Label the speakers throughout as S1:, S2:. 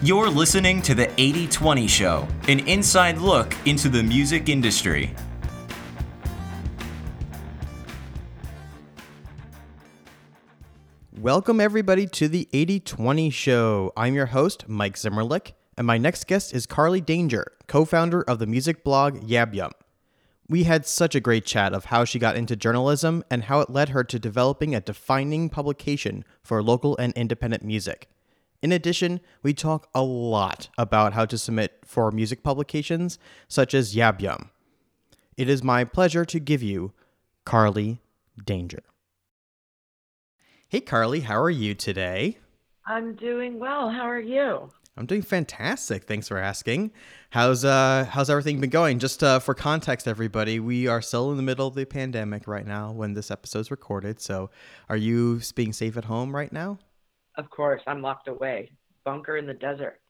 S1: You're listening to the 8020 Show, an inside look into the music industry.
S2: Welcome, everybody, to the 8020 Show. I'm your host, Mike Zimmerlich, and my next guest is Carly Danger, co founder of the music blog Yab Yum. We had such a great chat of how she got into journalism and how it led her to developing a defining publication for local and independent music. In addition, we talk a lot about how to submit for music publications such as Yab Yum. It is my pleasure to give you Carly Danger. Hey, Carly, how are you today?
S3: I'm doing well. How are you?
S2: I'm doing fantastic. Thanks for asking. How's uh how's everything been going? Just uh, for context, everybody, we are still in the middle of the pandemic right now when this episode's recorded. So, are you being safe at home right now?
S3: Of course, I'm locked away. Bunker in the desert.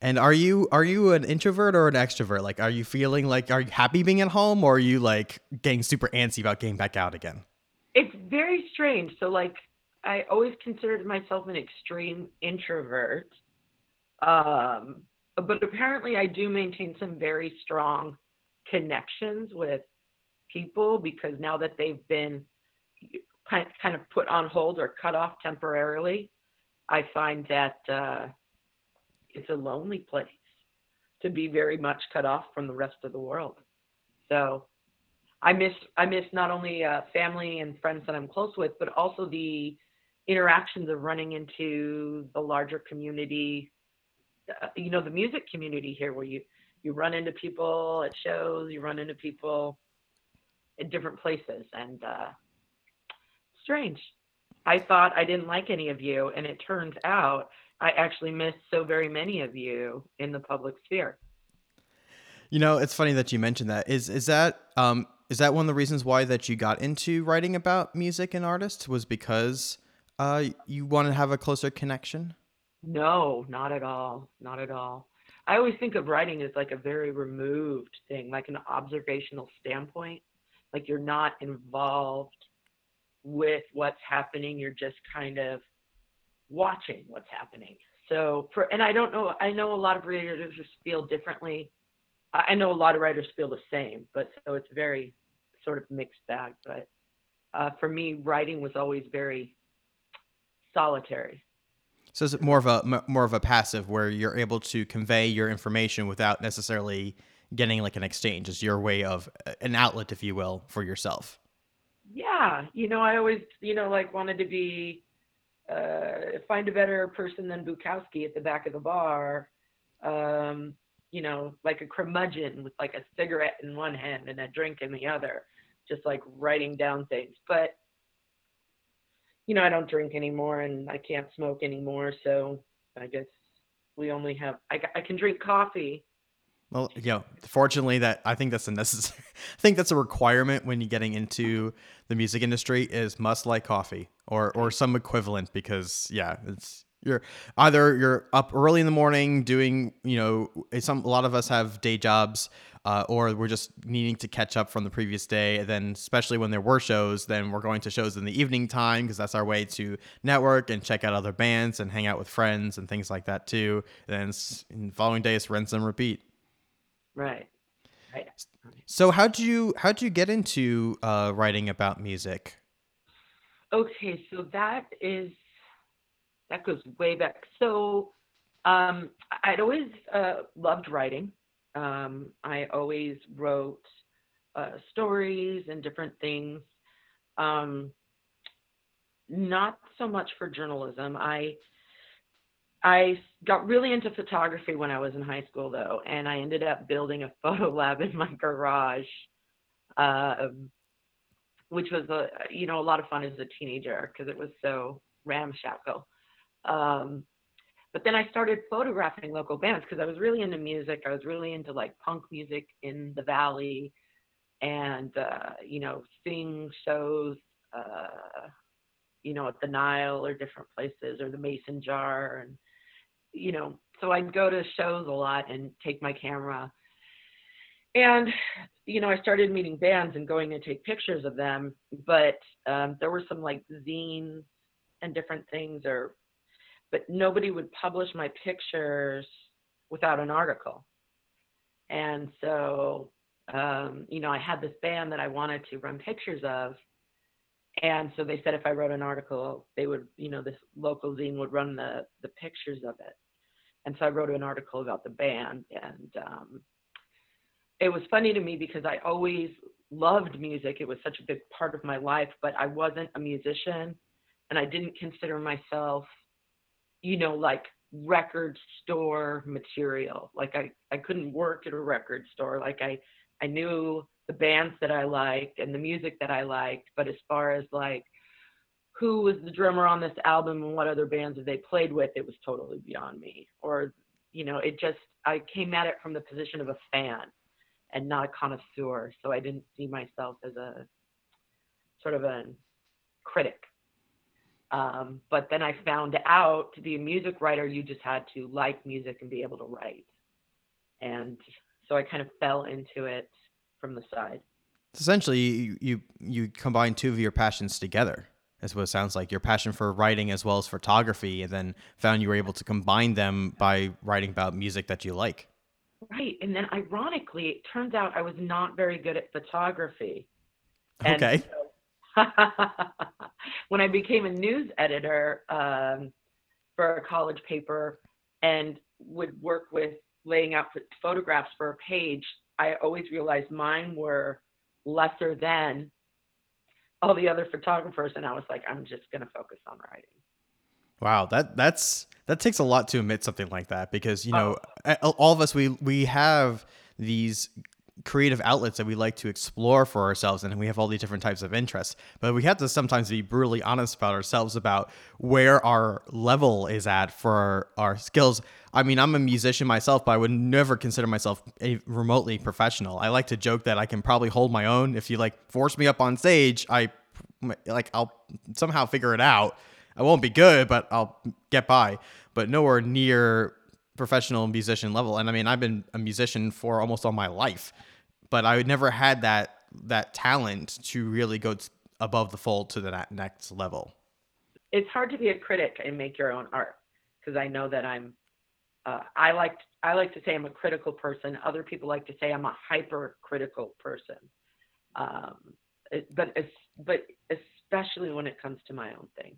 S2: And are you are you an introvert or an extrovert? Like, are you feeling like are you happy being at home, or are you like getting super antsy about getting back out again?
S3: It's very strange. So, like, I always considered myself an extreme introvert, um, but apparently, I do maintain some very strong connections with people because now that they've been kind of put on hold or cut off temporarily, I find that uh, it's a lonely place to be very much cut off from the rest of the world. So I miss I miss not only uh, family and friends that I'm close with, but also the interactions of running into the larger community. Uh, you know, the music community here, where you you run into people at shows, you run into people in different places, and uh, strange. I thought I didn't like any of you, and it turns out I actually miss so very many of you in the public sphere.
S2: You know, it's funny that you mentioned that. Is is that um is that one of the reasons why that you got into writing about music and artists was because uh you want to have a closer connection?
S3: No, not at all. Not at all. I always think of writing as like a very removed thing, like an observational standpoint. Like you're not involved with what's happening. You're just kind of watching what's happening. So for and I don't know. I know a lot of writers feel differently. I know a lot of writers feel the same, but so it's very sort of mixed bag. But uh, for me, writing was always very solitary.
S2: So it's more of a more of a passive where you're able to convey your information without necessarily getting like an exchange. It's your way of an outlet, if you will, for yourself
S3: yeah, you know, I always, you know, like wanted to be uh, find a better person than Bukowski at the back of the bar. Um, you know, like a curmudgeon with like a cigarette in one hand and a drink in the other, just like writing down things. But you know, I don't drink anymore and I can't smoke anymore, so I guess we only have I, I can drink coffee
S2: well, you know, fortunately, that I think that's a necessary. I think that's a requirement when you're getting into the music industry is must like coffee or or some equivalent because yeah, it's you're either you're up early in the morning doing you know some a lot of us have day jobs uh, or we're just needing to catch up from the previous day. And then, especially when there were shows, then we're going to shows in the evening time because that's our way to network and check out other bands and hang out with friends and things like that too. And then, the following day is rinse and repeat.
S3: Right. Right.
S2: So how do you how do you get into uh, writing about music?
S3: Okay, so that is that goes way back. So um, I'd always uh, loved writing. Um, I always wrote uh, stories and different things. Um, not so much for journalism. I I got really into photography when I was in high school, though, and I ended up building a photo lab in my garage, uh, which was a you know a lot of fun as a teenager because it was so ramshackle. Um, but then I started photographing local bands because I was really into music. I was really into like punk music in the valley, and uh, you know, seeing shows, uh, you know, at the Nile or different places or the Mason Jar and you know, so I'd go to shows a lot and take my camera. And, you know, I started meeting bands and going to take pictures of them, but um, there were some like zines and different things or but nobody would publish my pictures without an article. And so, um, you know, I had this band that I wanted to run pictures of. And so they said if I wrote an article, they would, you know, this local zine would run the the pictures of it. And so I wrote an article about the band, and um, it was funny to me because I always loved music. It was such a big part of my life, but I wasn't a musician, and I didn't consider myself, you know, like record store material. Like I, I couldn't work at a record store. Like I, I knew the bands that I liked and the music that I liked, but as far as like who was the drummer on this album and what other bands have they played with, it was totally beyond me. Or, you know, it just I came at it from the position of a fan and not a connoisseur. So I didn't see myself as a sort of a critic. Um, but then I found out to be a music writer, you just had to like music and be able to write. And so I kind of fell into it from the side.
S2: Essentially, you you, you combine two of your passions together. That's what it sounds like. Your passion for writing as well as photography, and then found you were able to combine them by writing about music that you like.
S3: Right. And then ironically, it turns out I was not very good at photography.
S2: Okay.
S3: So when I became a news editor um, for a college paper and would work with laying out photographs for a page, I always realized mine were lesser than all the other photographers, and I was like, I'm just going to focus on writing.
S2: Wow, that that's that takes a lot to admit something like that because you know oh. all of us we we have these creative outlets that we like to explore for ourselves and we have all these different types of interests but we have to sometimes be brutally honest about ourselves about where our level is at for our, our skills i mean i'm a musician myself but i would never consider myself a remotely professional i like to joke that i can probably hold my own if you like force me up on stage i like i'll somehow figure it out i won't be good but i'll get by but nowhere near professional musician level. And I mean, I've been a musician for almost all my life, but I never had that that talent to really go above the fold to the next level.
S3: It's hard to be a critic and make your own art because I know that I'm. Uh, I like I like to say I'm a critical person. Other people like to say I'm a hypercritical person. Um, it, but it's, but especially when it comes to my own things.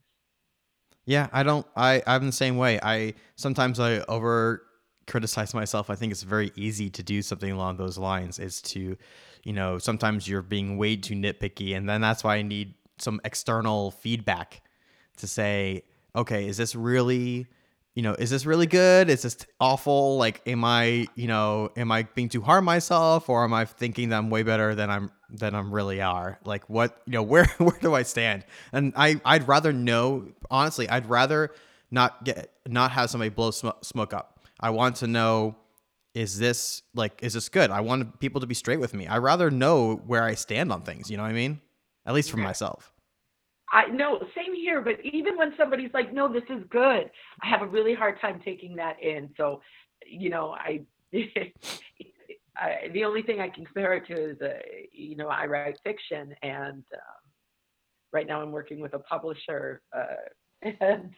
S2: Yeah, I don't. I I'm the same way. I sometimes I over criticize myself. I think it's very easy to do something along those lines. Is to, you know, sometimes you're being way too nitpicky, and then that's why I need some external feedback to say, okay, is this really you know, is this really good? Is this awful? Like, am I, you know, am I being too hard on myself, or am I thinking that I'm way better than I'm than I'm really are? Like, what, you know, where where do I stand? And I I'd rather know, honestly, I'd rather not get not have somebody blow sm- smoke up. I want to know, is this like, is this good? I want people to be straight with me. I rather know where I stand on things. You know what I mean? At least for myself.
S3: I know, same here. But even when somebody's like, "No, this is good," I have a really hard time taking that in. So, you know, I, I the only thing I can compare it to is, uh, you know, I write fiction, and um, right now I'm working with a publisher, uh, and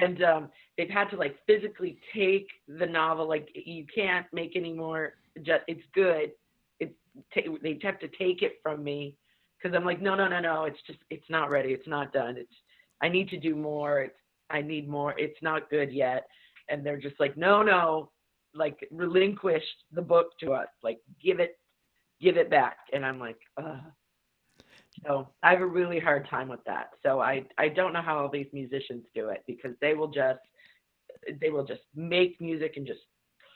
S3: and um, they've had to like physically take the novel. Like you can't make any more. Just it's good. It's they have to take it from me because I'm like, no, no, no, no. It's just, it's not ready. It's not done. It's, I need to do more. It's, I need more. It's not good yet. And they're just like, no, no, like relinquish the book to us. Like, give it, give it back. And I'm like, uh. So I have a really hard time with that. So I, I don't know how all these musicians do it because they will just, they will just make music and just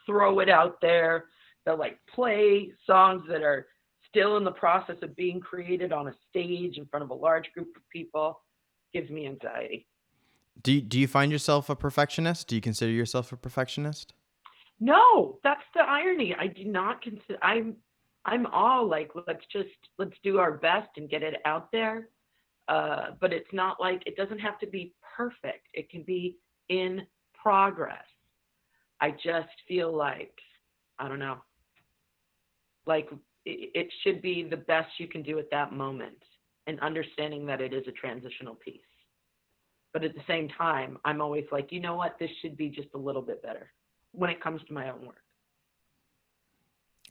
S3: throw it out there. They'll like play songs that are still in the process of being created on a stage in front of a large group of people gives me anxiety.
S2: Do you, do you find yourself a perfectionist? Do you consider yourself a perfectionist?
S3: No, that's the irony. I do not consider I'm I'm all like let's just let's do our best and get it out there. Uh, but it's not like it doesn't have to be perfect. It can be in progress. I just feel like I don't know. Like it should be the best you can do at that moment and understanding that it is a transitional piece. But at the same time, I'm always like, you know what? This should be just a little bit better when it comes to my own work.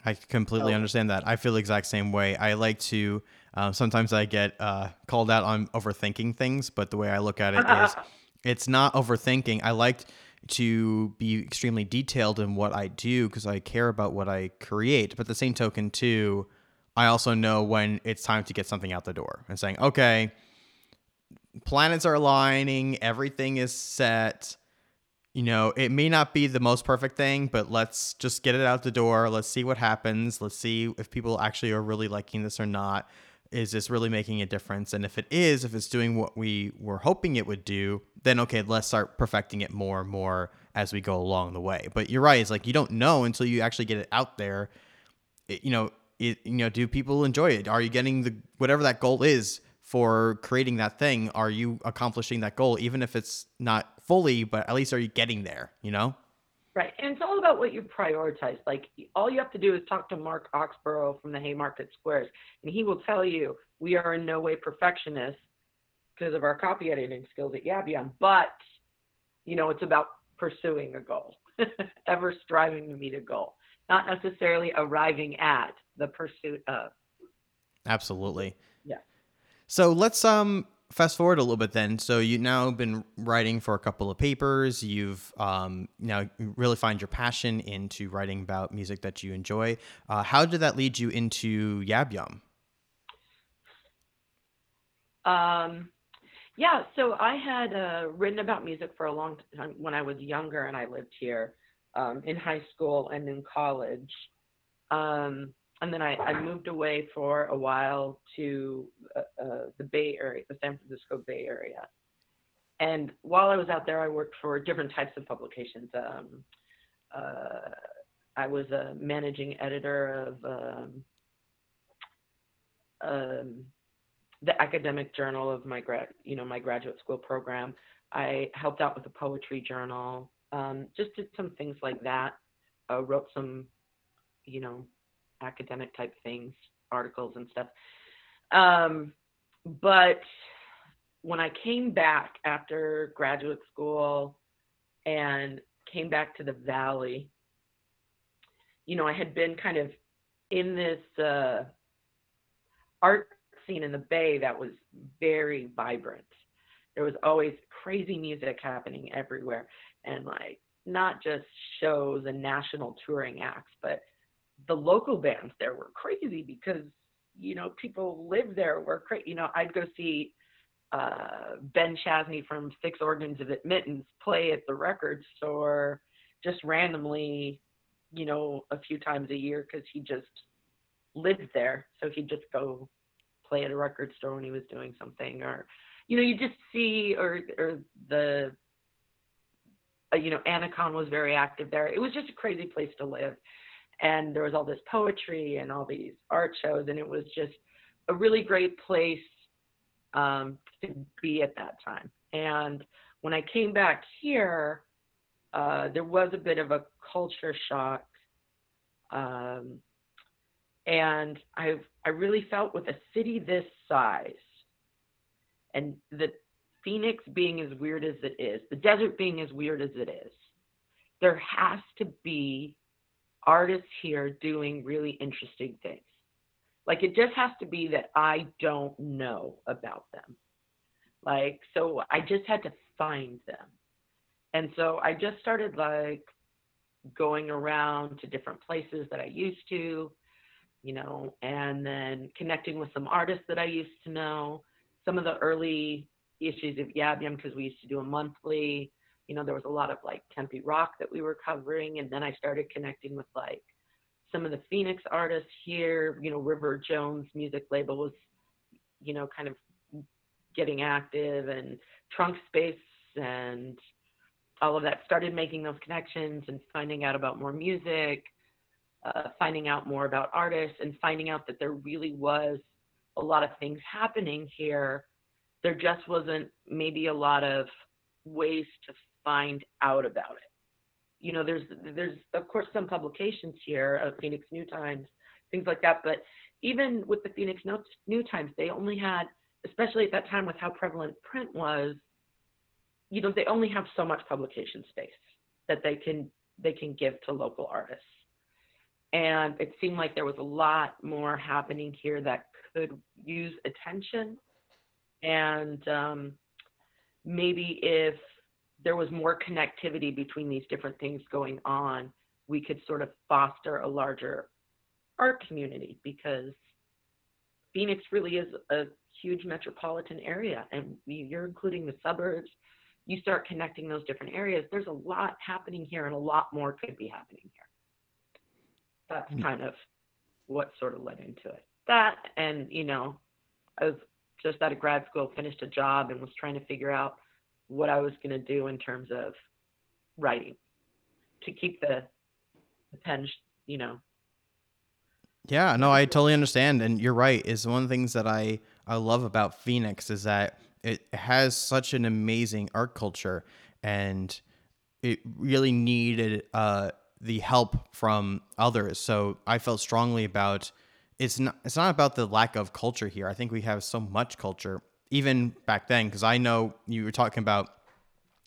S2: I completely understand that. I feel the exact same way. I like to. Uh, sometimes I get uh, called out on overthinking things, but the way I look at it is, it's not overthinking. I like to be extremely detailed in what I do because I care about what I create. But the same token, too, I also know when it's time to get something out the door and saying, okay, planets are aligning, everything is set you know, it may not be the most perfect thing, but let's just get it out the door. Let's see what happens. Let's see if people actually are really liking this or not. Is this really making a difference? And if it is, if it's doing what we were hoping it would do, then okay, let's start perfecting it more and more as we go along the way. But you're right. It's like you don't know until you actually get it out there. It, you know, it, you know, do people enjoy it? Are you getting the whatever that goal is for creating that thing? Are you accomplishing that goal, even if it's not fully, but at least are you getting there, you know?
S3: Right. And it's all about what you prioritize. Like all you have to do is talk to Mark Oxborough from the Haymarket Squares, and he will tell you we are in no way perfectionists because of our copy editing skills at Yab Yum, but you know, it's about pursuing a goal, ever striving to meet a goal, not necessarily arriving at the pursuit of.
S2: Absolutely.
S3: Yeah.
S2: So let's um fast forward a little bit then. So you've now been writing for a couple of papers. You've um, now really find your passion into writing about music that you enjoy. Uh, how did that lead you into Yab Yum?
S3: Um, yeah, so I had uh, written about music for a long time when I was younger and I lived here um, in high school and in college. Um, and then I, I moved away for a while to uh, uh, the Bay Area, the San Francisco Bay Area. And while I was out there, I worked for different types of publications. Um, uh, I was a managing editor of um, um, the academic journal of my grad, you know, my graduate school program. I helped out with a poetry journal. Um, just did some things like that. Uh, wrote some, you know, academic type things, articles and stuff. Um, but when I came back after graduate school and came back to the valley, you know, I had been kind of in this uh, art scene in the Bay that was very vibrant. There was always crazy music happening everywhere, and like not just shows and national touring acts, but the local bands there were crazy because you know people live there were crazy. You know, I'd go see uh, Ben Chasny from Six Organs of Admittance play at the record store just randomly, you know, a few times a year because he just lived there. So he'd just go play at a record store when he was doing something, or you know, you just see, or or the, uh, you know, Anticon was very active there. It was just a crazy place to live, and there was all this poetry and all these art shows, and it was just a really great place um, to be at that time. And when I came back here, uh, there was a bit of a culture shock. Um, and I I really felt with a city this size, and the Phoenix being as weird as it is, the desert being as weird as it is, there has to be artists here doing really interesting things. Like it just has to be that I don't know about them. Like so I just had to find them. And so I just started like going around to different places that I used to, you know, and then connecting with some artists that I used to know. Some of the early issues of Yab Yum, because we used to do a monthly, you know, there was a lot of like Tempe rock that we were covering. And then I started connecting with like some of the Phoenix artists here, you know, River Jones music label was, you know, kind of getting active and Trunk Space and all of that started making those connections and finding out about more music, uh, finding out more about artists, and finding out that there really was a lot of things happening here. There just wasn't maybe a lot of ways to find out about it. You know, there's there's of course some publications here, uh, Phoenix New Times, things like that. But even with the Phoenix New Times, they only had, especially at that time with how prevalent print was, you know they only have so much publication space that they can they can give to local artists and it seemed like there was a lot more happening here that could use attention and um, maybe if there was more connectivity between these different things going on we could sort of foster a larger art community because phoenix really is a huge metropolitan area and you're including the suburbs. You start connecting those different areas there's a lot happening here and a lot more could be happening here. That's mm. kind of what sort of led into it. That and you know i was just out of grad school finished a job and was trying to figure out what i was going to do in terms of writing to keep the, the pen you know
S2: yeah no i totally understand and you're right is one of the things that i i love about phoenix is that it has such an amazing art culture and it really needed uh, the help from others. So I felt strongly about it's not it's not about the lack of culture here. I think we have so much culture even back then because I know you were talking about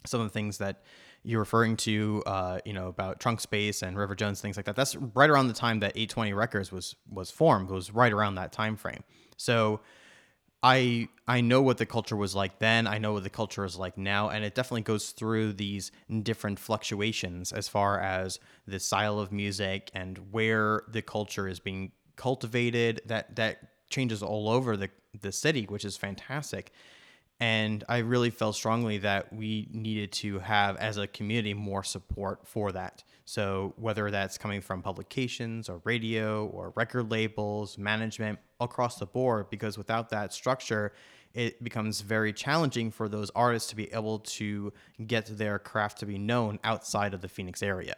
S2: some of the things that you're referring to, uh, you know, about Trunk Space and River Jones, things like that. That's right around the time that 8020 Records was was formed. Was right around that time frame. So I I know what the culture was like then. I know what the culture is like now, and it definitely goes through these different fluctuations as far as the style of music and where the culture is being cultivated. That that changes all over the the city, which is fantastic. And I really felt strongly that we needed to have, as a community, more support for that. So, whether that's coming from publications or radio or record labels, management, across the board, because without that structure, it becomes very challenging for those artists to be able to get their craft to be known outside of the Phoenix area.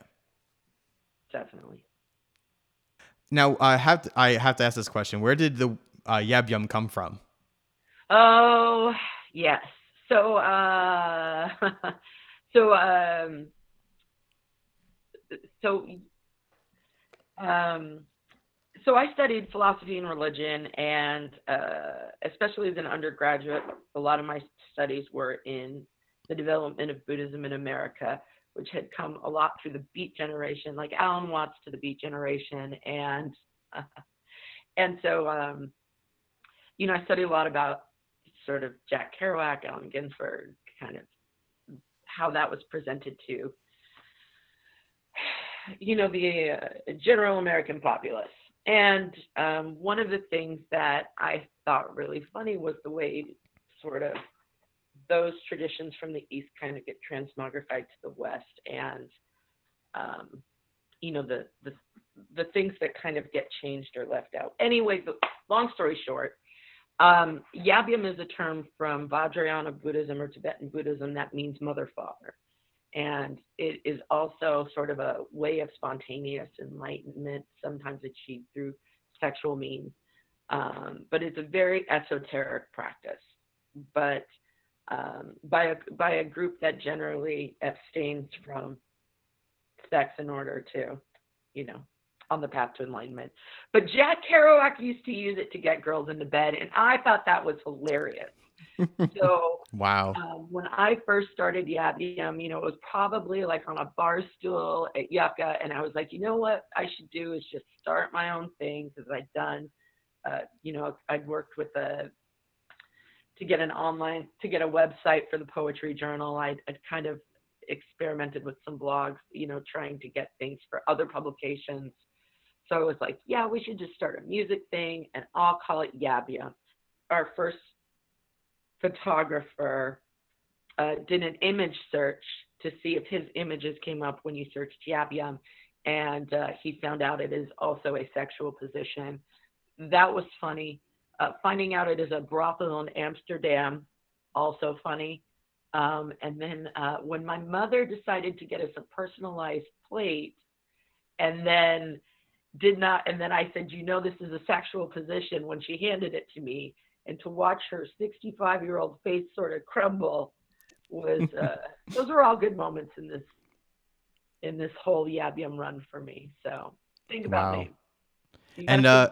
S3: Definitely.
S2: Now, I have to, I have to ask this question: Where did the uh, Yab Yum come from?
S3: Oh, yes. So, uh, so, um, so, um, so I studied philosophy and religion, and uh, especially as an undergraduate, a lot of my studies were in the development of Buddhism in America, which had come a lot through the Beat generation, like Alan Watts to the Beat generation, and uh, and so um, you know I studied a lot about sort of Jack Kerouac, Allen Ginsberg, kind of how that was presented to, you know, the uh, general American populace. And um, one of the things that I thought really funny was the way sort of those traditions from the East kind of get transmogrified to the West. And, um, you know, the, the, the things that kind of get changed or left out. Anyway, the, long story short, um, Yabyum is a term from Vajrayana Buddhism or Tibetan Buddhism that means mother father. And it is also sort of a way of spontaneous enlightenment, sometimes achieved through sexual means. Um, but it's a very esoteric practice, but um, by, a, by a group that generally abstains from sex in order to, you know, on the path to enlightenment. But Jack Kerouac used to use it to get girls into bed, and I thought that was hilarious. so
S2: wow,
S3: um, when I first started Yabyum, you know, it was probably like on a bar stool at Yucca, and I was like, you know what, I should do is just start my own thing because I'd done, uh, you know, I'd worked with a to get an online to get a website for the poetry journal. I'd kind of experimented with some blogs, you know, trying to get things for other publications so I was like, yeah, we should just start a music thing and I'll call it Yab Yum. Our first photographer uh, did an image search to see if his images came up when you searched Yab Yum. And uh, he found out it is also a sexual position. That was funny. Uh, finding out it is a brothel in Amsterdam, also funny. Um, and then uh, when my mother decided to get us a personalized plate, and then did not and then i said you know this is a sexual position when she handed it to me and to watch her 65 year old face sort of crumble was uh, those were all good moments in this in this whole yabyum run for me so think about wow. me
S2: and uh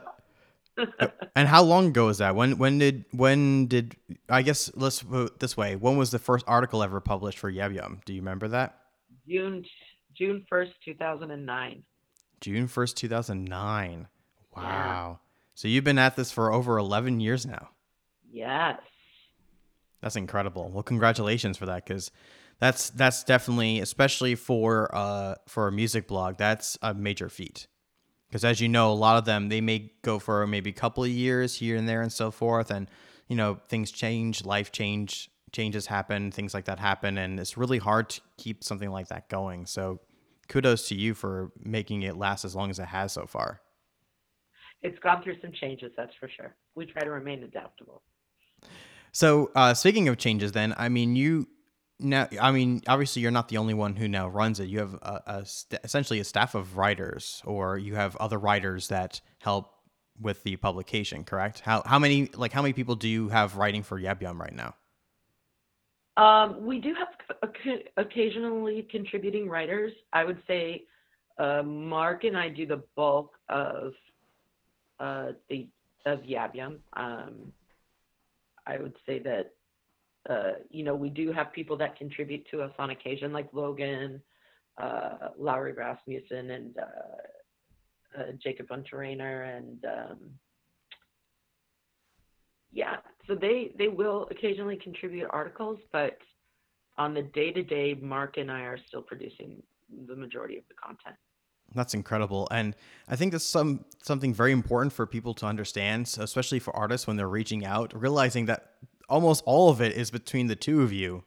S2: and how long ago was that? When when did when did I guess let's put it this way. When was the first article ever published for Yab Yum? Do you remember that?
S3: June June first, two thousand and nine.
S2: June first, two thousand nine. Wow. Yeah. So you've been at this for over eleven years now.
S3: Yes.
S2: That's incredible. Well, congratulations for that, because that's that's definitely, especially for uh for a music blog, that's a major feat. Because as you know, a lot of them they may go for maybe a couple of years here and there and so forth, and you know things change, life change, changes happen, things like that happen, and it's really hard to keep something like that going. So, kudos to you for making it last as long as it has so far.
S3: It's gone through some changes, that's for sure. We try to remain adaptable.
S2: So, uh, speaking of changes, then I mean, you now, I mean, obviously, you're not the only one who now runs it. You have a, a st- essentially a staff of writers, or you have other writers that help with the publication. Correct? How how many like how many people do you have writing for Yab Yum right now?
S3: Um, we do have occasionally contributing writers. I would say uh, Mark and I do the bulk of uh, the of Yab Yum. Um, I would say that uh, you know we do have people that contribute to us on occasion, like Logan, uh, Lowry Rasmussen, and uh, uh Jacob Unterrainer, and um, yeah, so they they will occasionally contribute articles, but on the day to day, Mark and I are still producing the majority of the content.
S2: That's incredible, and I think that's some something very important for people to understand, especially for artists when they're reaching out, realizing that almost all of it is between the two of you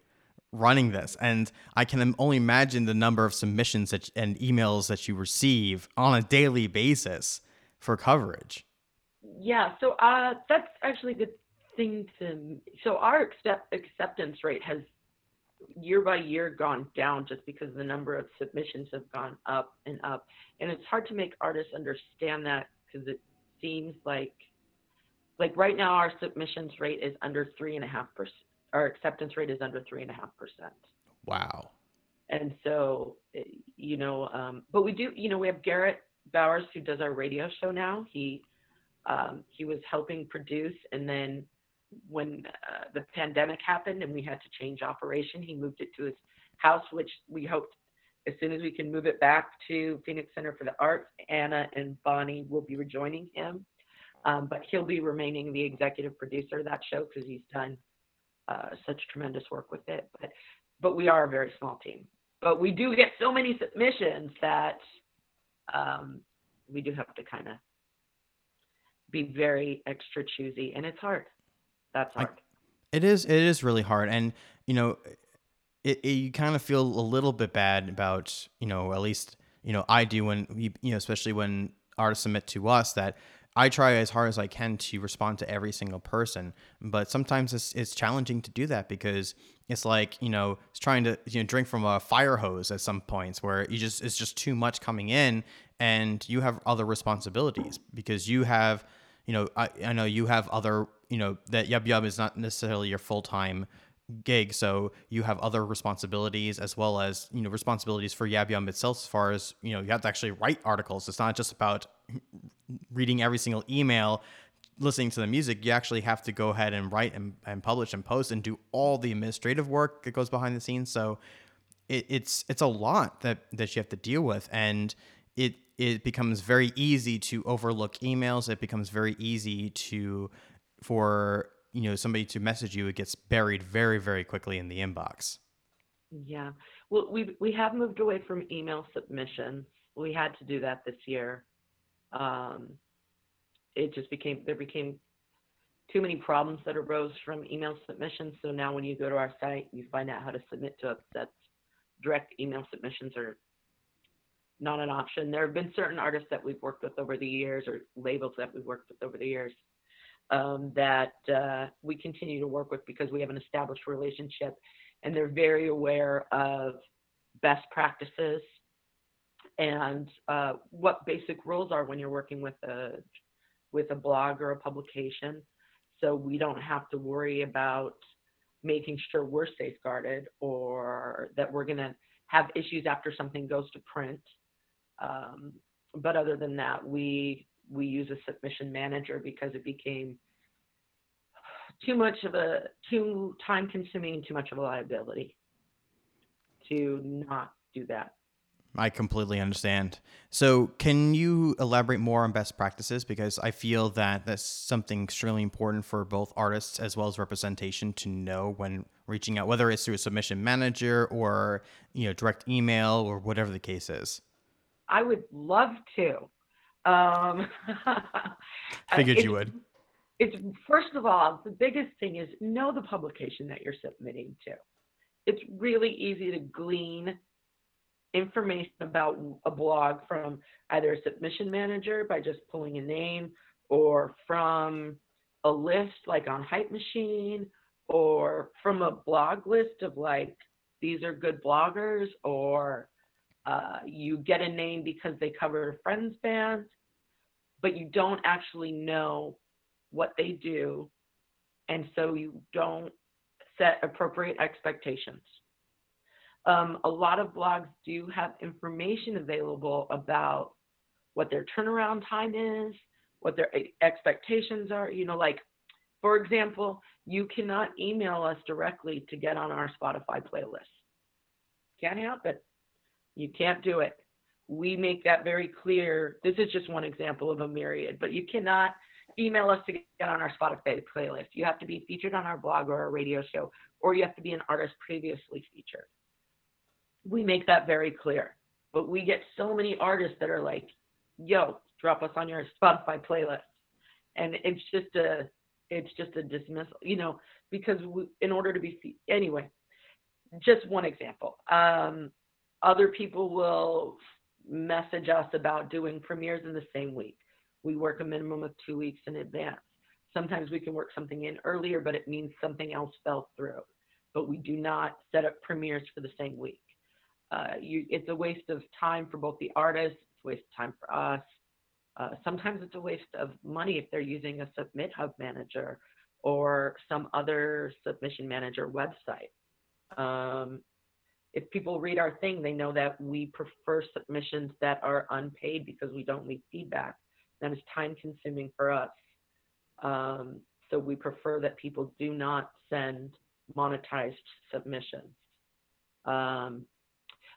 S2: running this, and I can only imagine the number of submissions that, and emails that you receive on a daily basis for coverage.
S3: Yeah, so uh, that's actually the thing to. So our accept, acceptance rate has year by year gone down just because the number of submissions have gone up and up. And it's hard to make artists understand that because it seems like like right now our submissions rate is under three and a half percent our acceptance rate is under three and a half percent.
S2: Wow.
S3: And so eh, you know, um, but we do you know, we have Garrett Bowers who does our radio show now. He um, he was helping produce and then when uh, the pandemic happened and we had to change operation, he moved it to his house, which we hoped as soon as we can move it back to Phoenix Center for the Arts, Anna and Bonnie will be rejoining him. Um, but he'll be remaining the executive producer of that show because he's done uh, such tremendous work with it. But but we are a very small team. But we do get so many submissions that um, we do have to kind of be very extra choosy, and it's hard that's hard.
S2: I, it is. It is really hard, and you know, it, it, you kind of feel a little bit bad about you know at least you know I do when we you know especially when artists submit to us that I try as hard as I can to respond to every single person, but sometimes it's, it's challenging to do that because it's like you know it's trying to you know drink from a fire hose at some points where you just it's just too much coming in and you have other responsibilities because you have you know I, I know you have other you know that Yab Yum is not necessarily your full time gig, so you have other responsibilities as well as you know responsibilities for Yab Yum itself. As far as you know, you have to actually write articles. It's not just about reading every single email, listening to the music. You actually have to go ahead and write and, and publish and post and do all the administrative work that goes behind the scenes. So it, it's it's a lot that that you have to deal with, and it it becomes very easy to overlook emails. It becomes very easy to for you know somebody to message you, it gets buried very very quickly in the inbox.
S3: Yeah, well, we we have moved away from email submissions. We had to do that this year. Um, it just became there became too many problems that arose from email submissions. So now when you go to our site, you find out how to submit to us. That direct email submissions are not an option. There have been certain artists that we've worked with over the years or labels that we've worked with over the years um, that uh, we continue to work with because we have an established relationship and they're very aware of best practices and uh, what basic rules are when you're working with a with a blog or a publication so we don't have to worry about making sure we're safeguarded or that we're going to have issues after something goes to print um, but other than that we we use a submission manager because it became too much of a too time consuming, too much of a liability to not do that.
S2: I completely understand. So, can you elaborate more on best practices? Because I feel that that's something extremely important for both artists as well as representation to know when reaching out, whether it's through a submission manager or you know direct email or whatever the case is.
S3: I would love to. Um,
S2: Figured you would.
S3: It's first of all, the biggest thing is know the publication that you're submitting to. It's really easy to glean information about a blog from either a submission manager by just pulling a name or from a list like on Hype Machine or from a blog list of like these are good bloggers or uh, you get a name because they cover a friend's band but you don't actually know what they do and so you don't set appropriate expectations um, a lot of blogs do have information available about what their turnaround time is, what their expectations are. You know, like, for example, you cannot email us directly to get on our Spotify playlist. Can't it. You can't do it. We make that very clear. This is just one example of a myriad, but you cannot email us to get on our Spotify playlist. You have to be featured on our blog or our radio show, or you have to be an artist previously featured we make that very clear. But we get so many artists that are like, yo, drop us on your Spotify playlist. And it's just a it's just a dismissal, you know, because we, in order to be anyway, just one example. Um, other people will message us about doing premieres in the same week. We work a minimum of two weeks in advance. Sometimes we can work something in earlier, but it means something else fell through. But we do not set up premieres for the same week uh, you, it's a waste of time for both the artists, it's a waste of time for us. Uh, sometimes it's a waste of money if they're using a Submit Hub manager or some other submission manager website. Um, if people read our thing, they know that we prefer submissions that are unpaid because we don't need feedback. That is time consuming for us. Um, so we prefer that people do not send monetized submissions. Um,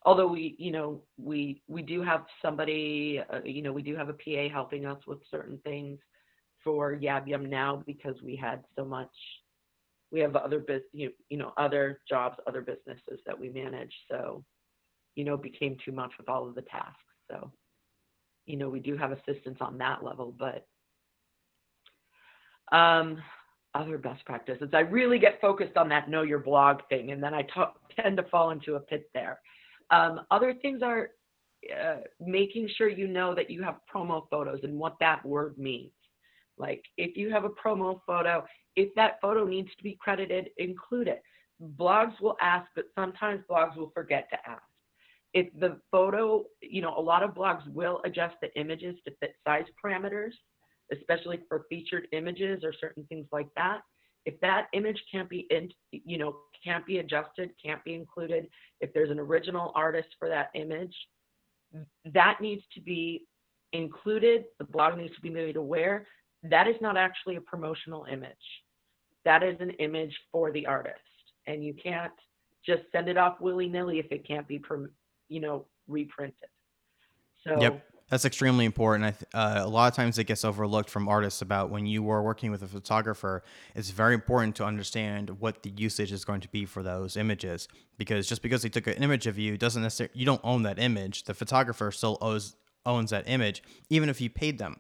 S3: although we you know we we do have somebody uh, you know we do have a pa helping us with certain things for yab yum now because we had so much we have other bus you, you know other jobs other businesses that we manage. So you know became too much with all of the tasks. So you know we do have assistance on that level but um other best practices. I really get focused on that know your blog thing and then I tend to fall into a pit there um, other things are uh, making sure you know that you have promo photos and what that word means. Like if you have a promo photo, if that photo needs to be credited, include it. Blogs will ask, but sometimes blogs will forget to ask. If the photo, you know, a lot of blogs will adjust the images to fit size parameters, especially for featured images or certain things like that if that image can't be in, you know can't be adjusted can't be included if there's an original artist for that image that needs to be included the blog needs to be made aware. That is not actually a promotional image. That is an image for the artist. And you can't just send it off willy-nilly if it can't be you know reprinted. So
S2: yep that's extremely important. I th- uh, a lot of times it gets overlooked from artists about when you are working with a photographer. It's very important to understand what the usage is going to be for those images because just because they took an image of you doesn't necessarily you don't own that image. The photographer still owes owns that image, even if you paid them.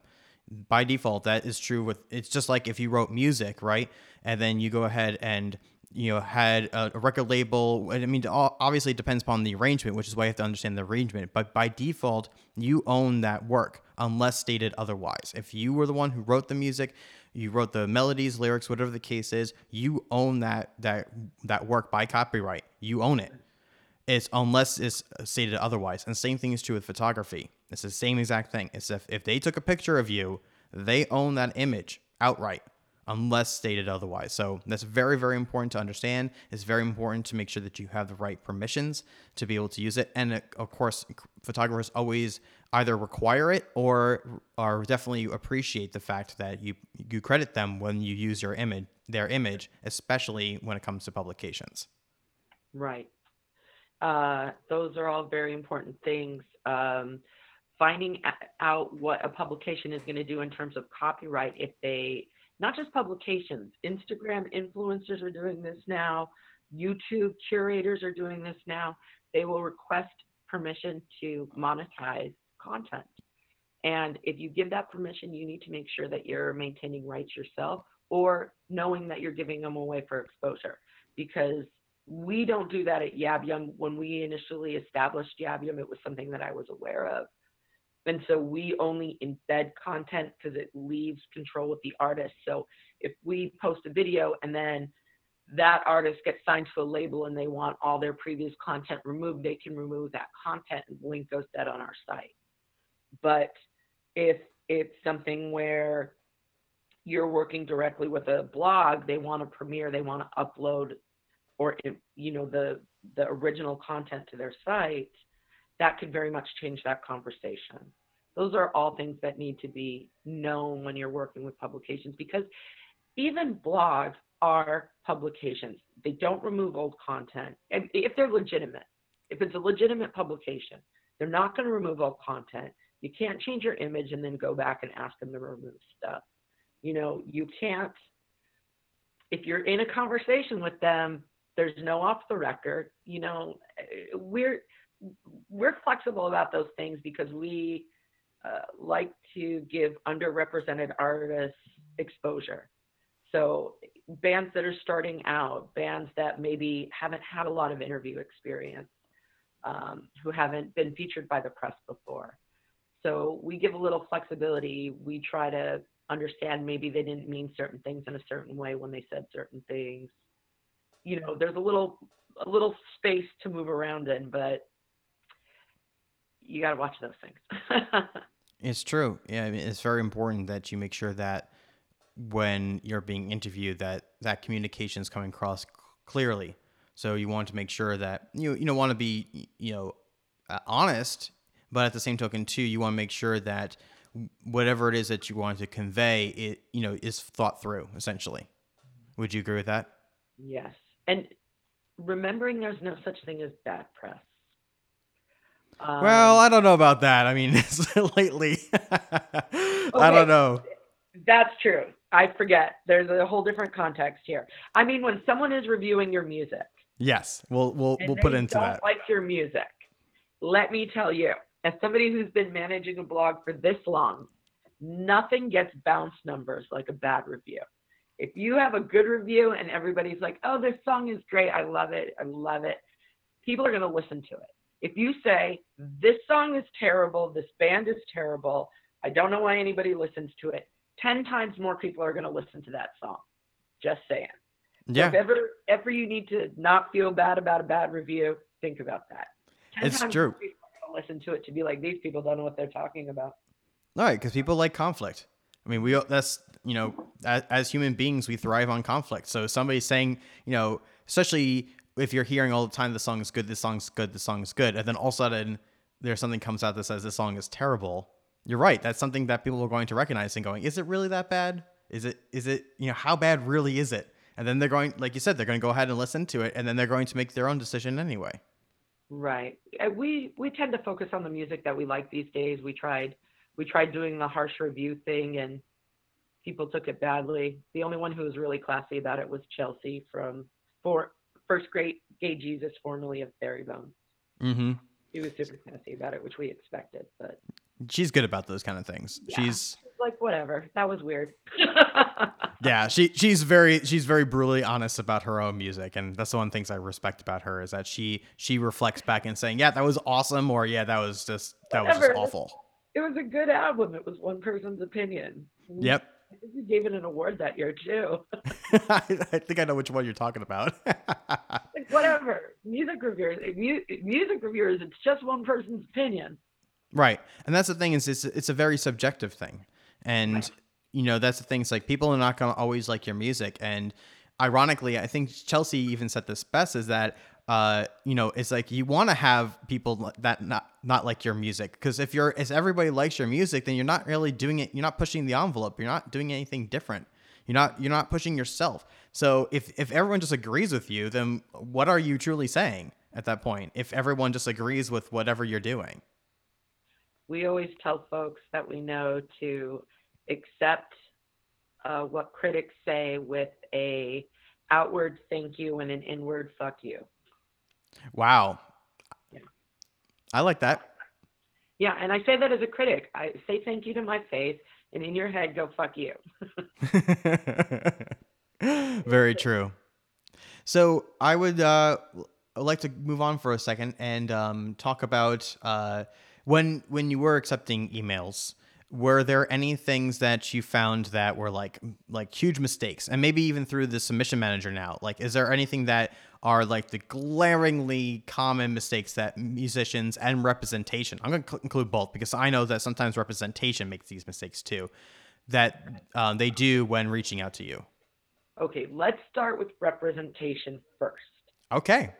S2: By default, that is true with. It's just like if you wrote music, right, and then you go ahead and you know had a, record label. I mean obviously it depends upon the arrangement which is why you have to understand the arrangement. But by default you own that work unless stated otherwise. If you were the one who wrote the music you wrote the melodies lyrics whatever the case is you own that that that work by copyright. You own it. It's unless it's stated otherwise. And same thing is true with photography. It's the same exact thing. It's if, if they took a picture of you they own that image outright unless stated otherwise. So that's very, very important to understand. It's very important to make sure that you have the right permissions to be able to use it. And uh, of course, photographers always either require it or are definitely appreciate the fact that you you credit them when you use your image, their image, especially when it comes to publications.
S3: Right. Uh, those are all very important things. Um, finding out what a publication is going to do in terms of copyright if they not just publications. Instagram influencers are doing this now. Youtube curators are doing this now. They will request permission to monetize content. And if you give that permission you need to make sure that you're maintaining rights yourself or knowing that you're giving them away for exposure. Because we don't do that at Yab Yabyum. When we initially established Yab Yabyum, it was something that I was aware of. And so we only embed content because it leaves control with the artist. So if we post a video and then that artist gets signed to a label and they want all their previous content removed, they can remove that content and the link goes dead on our site. But if it's something where you're working directly with a blog, they want to premiere, they want to upload or you know the the original content to their site, that could very much change that conversation. Those are all things that need to be known when you're working with publications because even blogs are publications. They don't remove old content And if they're legitimate. If it's a legitimate publication, they're not going to remove old content. You can't change your image and then go back and ask them to remove stuff. You know, you can't, if you're in a conversation with them, there's no off the record. You know, we're, we're flexible about those things because we uh, like to give underrepresented artists exposure. So bands that are starting out, bands that maybe haven't had a lot of interview experience, um, who haven't been featured by the press before. So we give a little flexibility. We try to understand maybe they didn't mean certain things in a certain way when they said certain things. You know, there's a little a little space to move around in, but you got to watch those things.
S2: it's true. Yeah, I mean, it's very important that you make sure that when you're being interviewed, that that communication is coming across clearly. So you want to make sure that you you know want to be you know uh, honest, but at the same token too, you want to make sure that whatever it is that you want to convey, it you know is thought through. Essentially, would you agree with that?
S3: Yes, and remembering there's no such thing as bad press.
S2: Um, well, I don't know about that. I mean, lately, okay. I don't know.
S3: That's true. I forget. There's a whole different context here. I mean, when someone is reviewing your music.
S2: Yes, we'll we'll we'll put into that.
S3: Like your music. Let me tell you, as somebody who's been managing a blog for this long, nothing gets bounce numbers like a bad review. If you have a good review and everybody's like, "Oh, this song is great. I love it. I love it." People are going to listen to it if you say, this song is terrible, this band is terrible, I don't know why anybody listens to it, 10 times more people are going to listen to that song. Just saying.
S2: Yeah.
S3: So if ever, ever you need to not feel bad about a bad review, think about that.
S2: It's true.
S3: listen to it to be like, these people don't know what they're talking about.
S2: All right, because people like conflict. I mean, we that's you know, as, as, human beings, we thrive on conflict. So somebody saying, you know, especially if you're hearing all the time the song is good, this song's good, this song is good, and then all of a sudden there's something comes out that says this song is terrible, you're right. That's something that people are going to recognize and going, is it really that bad? Is it is it you know how bad really is it? And then they're going, like you said, they're going to go ahead and listen to it, and then they're going to make their own decision anyway.
S3: Right. Uh, we we tend to focus on the music that we like these days. We tried we tried doing the harsh review thing, and people took it badly. The only one who was really classy about it was Chelsea from for first great gay Jesus, formerly of Fairy Bones.
S2: Mm-hmm.
S3: She was super sassy about it, which we expected, but
S2: she's good about those kind of things. Yeah. She's
S3: like whatever. That was weird.
S2: yeah, she she's very she's very brutally honest about her own music, and that's the one things I respect about her is that she she reflects back and saying, yeah, that was awesome, or yeah, that was just that whatever. was just awful.
S3: It was a good album. It was one person's opinion.
S2: Yep.
S3: I think we gave it an award that year too.
S2: I, think I know which one you're talking about.
S3: like whatever, music reviewers, music reviewers, it's just one person's opinion.
S2: Right, and that's the thing is it's it's a very subjective thing, and right. you know that's the thing. It's like people are not gonna always like your music, and ironically, I think Chelsea even said this best: is that uh, you know, it's like you want to have people that not not like your music because if you're if everybody likes your music, then you're not really doing it. You're not pushing the envelope. You're not doing anything different. You're not you're not pushing yourself. So if if everyone just agrees with you, then what are you truly saying at that point? If everyone just agrees with whatever you're doing.
S3: We always tell folks that we know to accept uh, what critics say with a outward thank you and an inward fuck you.
S2: Wow. Yeah. I like that.
S3: Yeah, and I say that as a critic. I say thank you to my face, and in your head, go fuck you.
S2: Very true. So I would uh, like to move on for a second and um, talk about uh, when when you were accepting emails were there any things that you found that were like like huge mistakes and maybe even through the submission manager now like is there anything that are like the glaringly common mistakes that musicians and representation i'm going to include both because i know that sometimes representation makes these mistakes too that um, they do when reaching out to you.
S3: Okay let's start with representation first.
S2: Okay.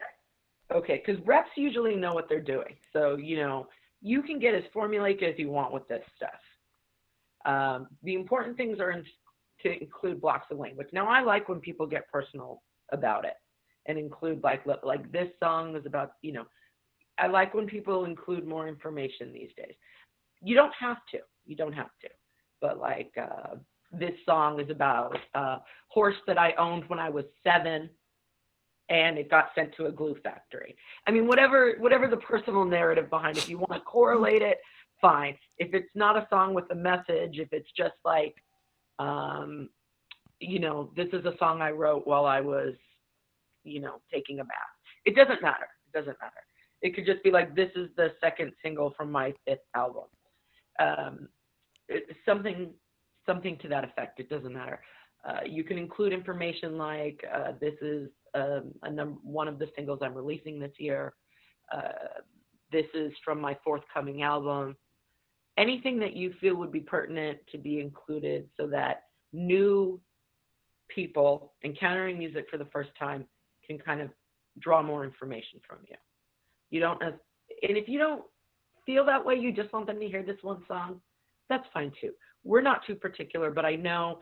S3: Okay because reps usually know what they're doing. So you know you can get as formulaic as you want with this stuff. Um, the important things are in, to include blocks of language. Now, I like when people get personal about it and include like like this song is about you know. I like when people include more information these days. You don't have to. You don't have to. But like uh, this song is about a horse that I owned when I was seven and it got sent to a glue factory. I mean, whatever whatever the personal narrative behind it, if you want to correlate it fine. If it's not a song with a message, if it's just like, um, you know, this is a song I wrote while I was, you know, taking a bath. It doesn't matter. It doesn't matter. It could just be like, this is the second single from my fifth album. Um, something, something to that effect. It doesn't matter. Uh, you can include information like uh, this is um, a num- one of the singles I'm releasing this year. Uh, this is from my forthcoming album anything that you feel would be pertinent to be included so that new people encountering music for the first time can kind of draw more information from you. You don't and if you don't feel that way, you just want them to hear this one song, that's fine too. We're not too particular, but I know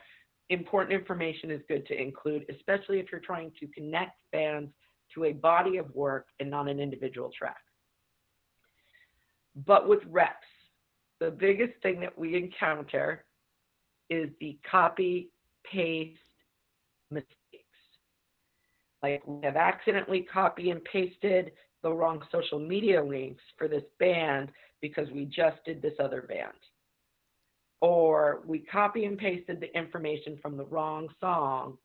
S3: important information is good to include, especially if you're trying to connect fans to a body of work and not an individual track. But with reps, the biggest thing that we encounter is the copy paste mistakes. Like we have accidentally copy and pasted the wrong social media links for this band because we just did this other band. Or we copy and pasted the information from the wrong song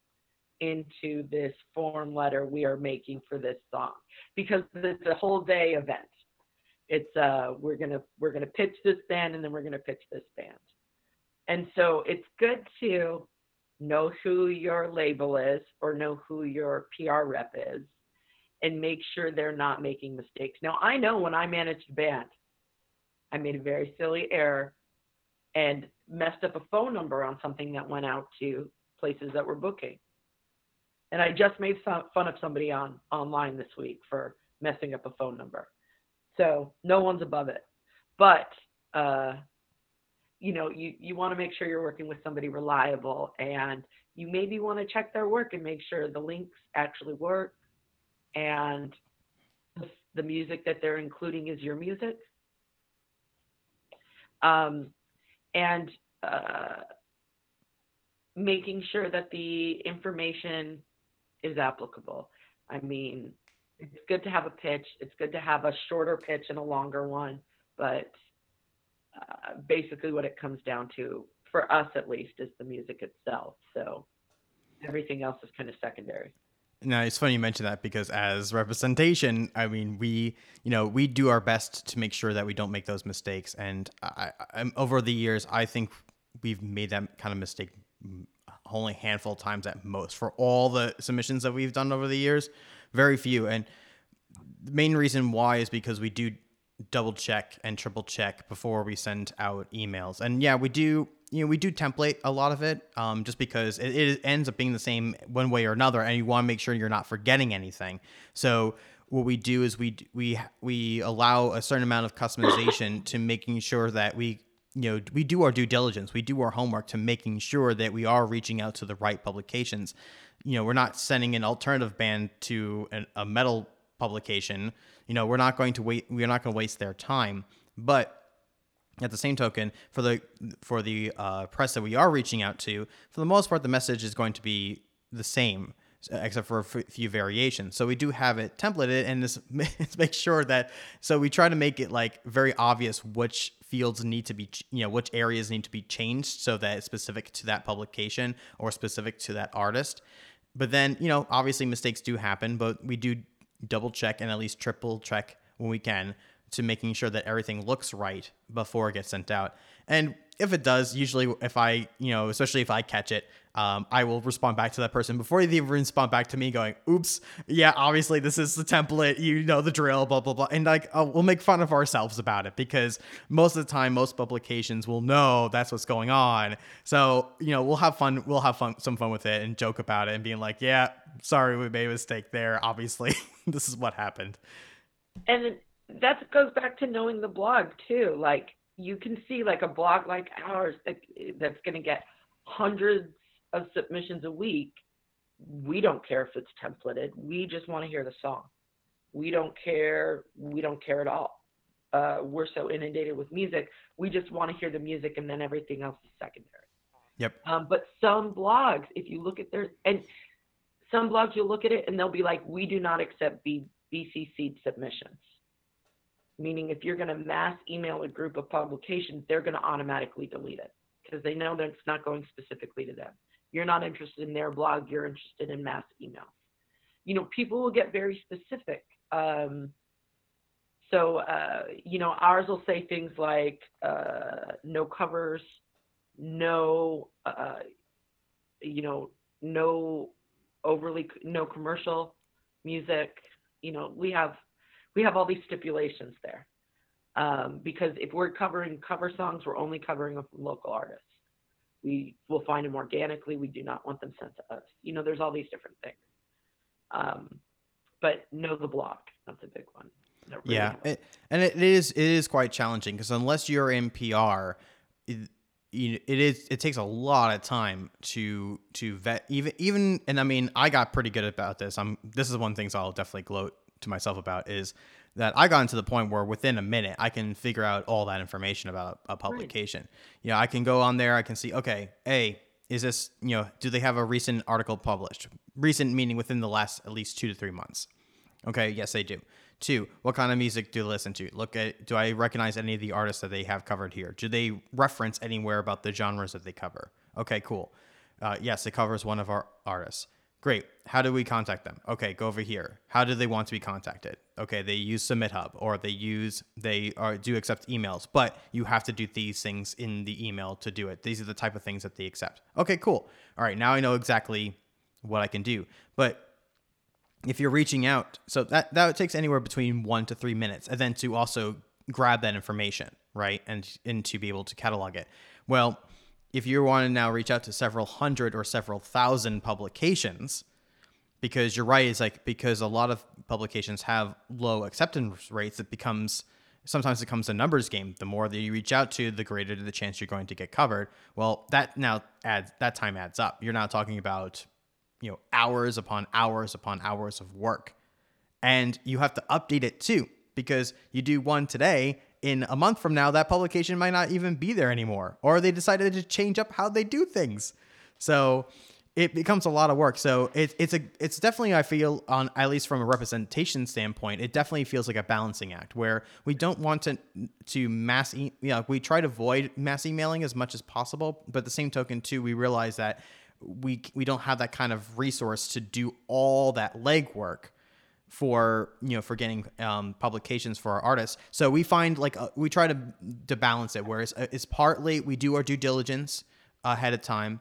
S3: into this form letter we are making for this song. Because it's a whole day event. It's uh we're gonna we're gonna pitch this band and then we're gonna pitch this band. And so it's good to know who your label is or know who your pr rep is and make sure they're not making mistakes. Now i know when i managed a band i made a very silly error and messed up a phone number on something that went out to places that were booking. And i just made fun of somebody on online this week for messing up a phone number. So no one's above it. But uh, you know, you, you want to make sure you're working with somebody reliable and you maybe want to check their work and make sure the links actually work and the music that they're including is your music. Um, and uh, making sure that the information is applicable. I mean, it's good to have a pitch. It's good to have a shorter pitch and a longer one, but uh, basically what it comes down to, for us at least, is the music itself. So everything else is kind of secondary.
S2: No, it's funny you mention that because as representation, I mean, we, you know, we do our best to make sure that we don't make those mistakes. And I, I, over the years, I think we've made that kind of mistake only a handful of times at most for all the submissions that we've done over the years very few. And the main reason why is because we do double check and triple check before we send out emails. And yeah, we do you know we do template a lot of it um, just because it, it ends up being the same one way or another, and you want to make sure you're not forgetting anything. So what we do is we we we allow a certain amount of customization to making sure that we you know we do our due diligence we do our homework to making sure that we are reaching out to the right publications you know we're not sending an alternative band to an, a metal publication you know we're not going to wait we're not going to waste their time but at the same token for the for the uh, press that we are reaching out to for the most part the message is going to be the same except for a few variations. So we do have it templated and this make sure that so we try to make it like very obvious which fields need to be you know which areas need to be changed so that it's specific to that publication or specific to that artist. But then, you know, obviously mistakes do happen, but we do double check and at least triple check when we can to making sure that everything looks right before it gets sent out. And if it does, usually if I, you know, especially if I catch it, um, I will respond back to that person before they even respond back to me, going, "Oops, yeah, obviously this is the template, you know the drill, blah blah blah," and like uh, we'll make fun of ourselves about it because most of the time, most publications will know that's what's going on. So you know we'll have fun, we'll have fun, some fun with it, and joke about it, and being like, "Yeah, sorry, we made a mistake there. Obviously, this is what happened."
S3: And that goes back to knowing the blog too. Like you can see like a blog like ours that's going to get hundreds of submissions a week. We don't care if it's templated. We just want to hear the song. We don't care. We don't care at all. Uh, we're so inundated with music. We just want to hear the music, and then everything else is secondary.
S2: Yep.
S3: Um, but some blogs, if you look at their and some blogs, you'll look at it and they'll be like, "We do not accept B, BCC submissions." meaning if you're going to mass email a group of publications, they're going to automatically delete it because they know that it's not going specifically to them. You're not interested in their blog, you're interested in mass emails. You know, people will get very specific. Um, so, uh, you know, ours will say things like uh, no covers, no, uh, you know, no overly, no commercial music. You know, we have we have all these stipulations there. Um, because if we're covering cover songs, we're only covering local artists. We will find them organically. We do not want them sent to us. You know, there's all these different things. Um, but know the block. That's a big one.
S2: Really yeah, it, and it is it is quite challenging because unless you're in PR, it, it is it takes a lot of time to to vet even even and I mean I got pretty good about this. I'm this is one of the things I'll definitely gloat to myself about is that I got to the point where within a minute I can figure out all that information about a publication. Right. You know, I can go on there, I can see, okay, A, is this, you know, do they have a recent article published? Recent meaning within the last at least two to three months. Okay, yes, they do. Two, what kind of music do they listen to? Look at, do I recognize any of the artists that they have covered here? Do they reference anywhere about the genres that they cover? Okay, cool. Uh, yes, it covers one of our artists. Great. How do we contact them? Okay, go over here. How do they want to be contacted? Okay, they use Submit Hub or they use they are do accept emails, but you have to do these things in the email to do it. These are the type of things that they accept. Okay, cool. All right, now I know exactly what I can do. But if you're reaching out, so that that takes anywhere between 1 to 3 minutes and then to also grab that information, right? And and to be able to catalog it. Well, if you want to now reach out to several hundred or several thousand publications, because you're right, it's like because a lot of publications have low acceptance rates, it becomes sometimes it becomes a numbers game. The more that you reach out to, the greater the chance you're going to get covered. Well, that now adds that time adds up. You're now talking about you know hours upon hours upon hours of work, and you have to update it too because you do one today in a month from now, that publication might not even be there anymore, or they decided to change up how they do things. So it becomes a lot of work. So it, it's a it's definitely I feel on at least from a representation standpoint, it definitely feels like a balancing act where we don't want to to mass e- you know, we try to avoid mass emailing as much as possible, but the same token too, we realize that we we don't have that kind of resource to do all that legwork for you know for getting um, publications for our artists. So we find like uh, we try to to balance it. Whereas uh, it's partly we do our due diligence ahead of time,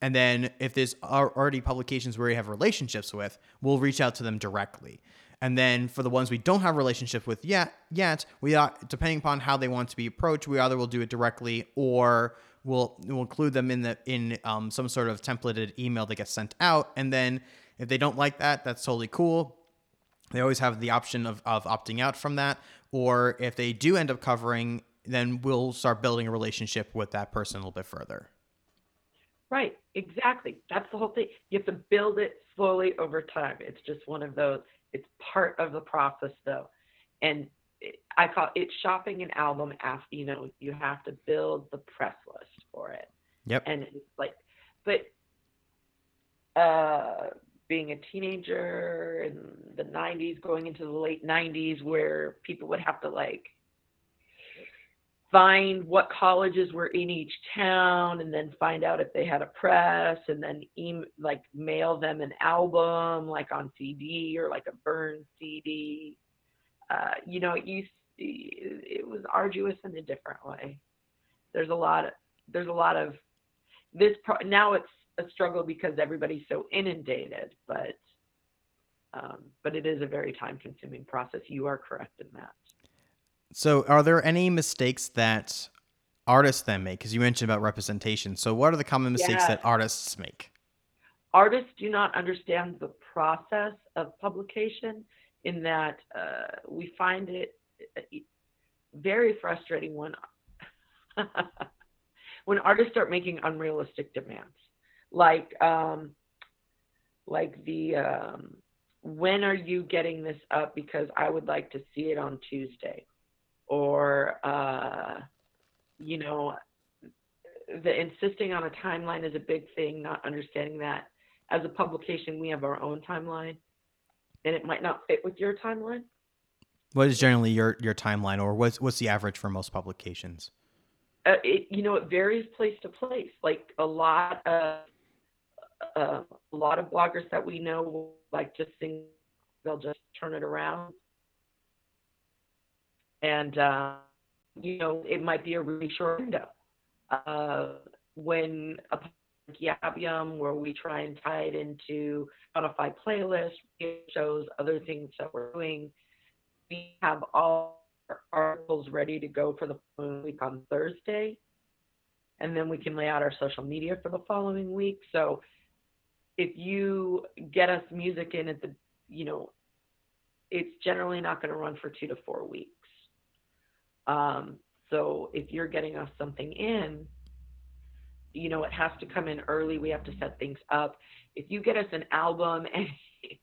S2: and then if there's already publications where we have relationships with, we'll reach out to them directly. And then for the ones we don't have relationship with yet, yet we are depending upon how they want to be approached, we either will do it directly or we'll we'll include them in the in um, some sort of templated email that gets sent out. And then if they don't like that, that's totally cool. They always have the option of, of opting out from that. Or if they do end up covering, then we'll start building a relationship with that person a little bit further.
S3: Right, exactly. That's the whole thing. You have to build it slowly over time. It's just one of those, it's part of the process though. And I call it shopping an album after, you know, you have to build the press list for it.
S2: Yep.
S3: And it's like, but uh, being a teenager in the 90s, going into the late 90s, where people would have to like find what colleges were in each town and then find out if they had a press and then e- like mail them an album like on CD or like a burn CD. Uh, you know, it used it was arduous in a different way. There's a lot of there's a lot of this pro- now it's a struggle because everybody's so inundated, but um, but it is a very time consuming process. You are correct in that.
S2: So, are there any mistakes that artists then make? Because you mentioned about representation. So, what are the common mistakes
S3: Yeah.
S2: that artists make?
S3: artists do not understand the process of publication in that uh, we find it uh, very frustrating when when artists start making unrealistic demands like um, like the um, when are you getting this up because i would like to see it on tuesday or uh, you know the insisting on a timeline is a big thing not understanding that as a publication, we have our own timeline, and it might not fit with your timeline.
S2: What is generally your, your timeline, or what's what's the average for most publications?
S3: Uh, it, you know, it varies place to place. Like a lot of a lot of bloggers that we know, like just think they'll just turn it around, and uh, you know, it might be a really short window. Uh, when a Yab Yum, where we try and tie it into Spotify playlists, shows, other things that we're doing. We have all our articles ready to go for the week on Thursday. And then we can lay out our social media for the following week. So if you get us music in at the, you know, it's generally not going to run for two to four weeks. Um, so if you're getting us something in, you know, it has to come in early. We have to set things up. If you get us an album and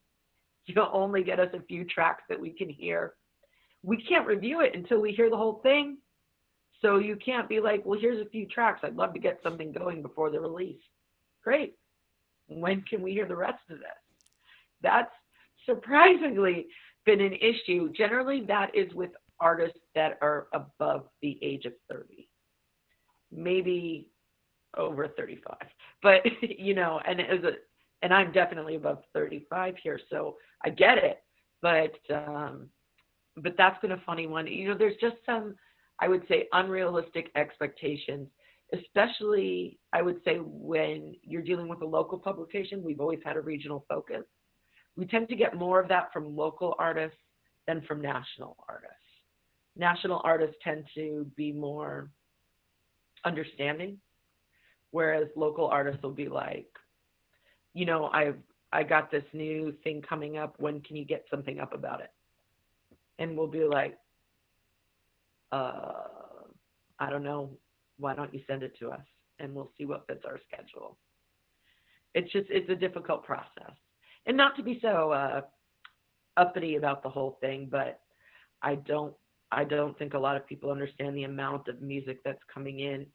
S3: you'll only get us a few tracks that we can hear, we can't review it until we hear the whole thing. So you can't be like, well, here's a few tracks. I'd love to get something going before the release. Great. When can we hear the rest of this? That's surprisingly been an issue. Generally, that is with artists that are above the age of 30. Maybe over 35 but you know and was a and i'm definitely above 35 here so i get it but um but that's been a funny one you know there's just some i would say unrealistic expectations especially i would say when you're dealing with a local publication we've always had a regional focus. We tend to get more of that from local artists than from national artists. National artists tend to be more understanding whereas local artists will be like you know I've i got this new thing coming up. When can you get something up about it? And we'll be like uh i don't know why don't you send it to us and we'll see what fits our schedule it's just it's a difficult process and not to be so uh uppity about the whole thing but i don't i don't think a lot of people understand the amount of music that's coming in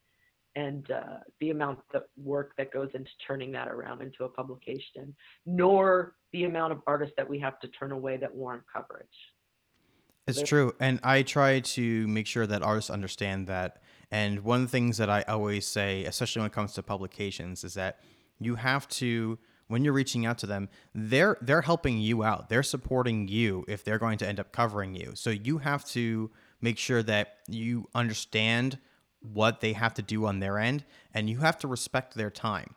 S3: and uh, the amount of work that goes into turning that around into a publication, nor the amount of artists that we have to turn away that warrant coverage.
S2: It's true. And I try to make sure that artists understand that. And one of the things that I always say, especially when it comes to publications, is that you have to when you're reaching out to them, they're they're helping you out. They're supporting you if they're going to end up covering you. So you have to make sure that you understand what they have to do on their end and you have to respect their time.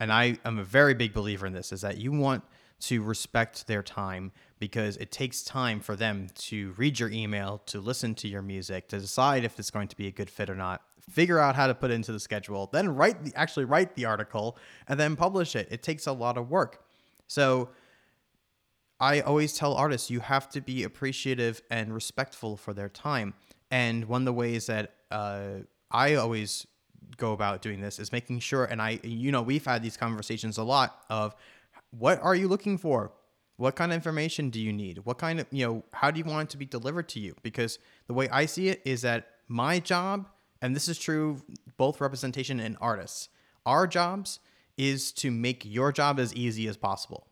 S2: And I am a very big believer in this is that you want to respect their time because it takes time for them to read your email, to listen to your music, to decide if it's going to be a good fit or not, figure out how to put it into the schedule, then write the actually write the article and then publish it. It takes a lot of work. So I always tell artists you have to be appreciative and respectful for their time. And one of the ways that uh, I always go about doing this is making sure, and I, you know, we've had these conversations a lot of what are you looking for? What kind of information do you need? What kind of, you know, how do you want it to be delivered to you? Because the way I see it is that my job, and this is true both representation and artists, our jobs is to make your job as easy as possible.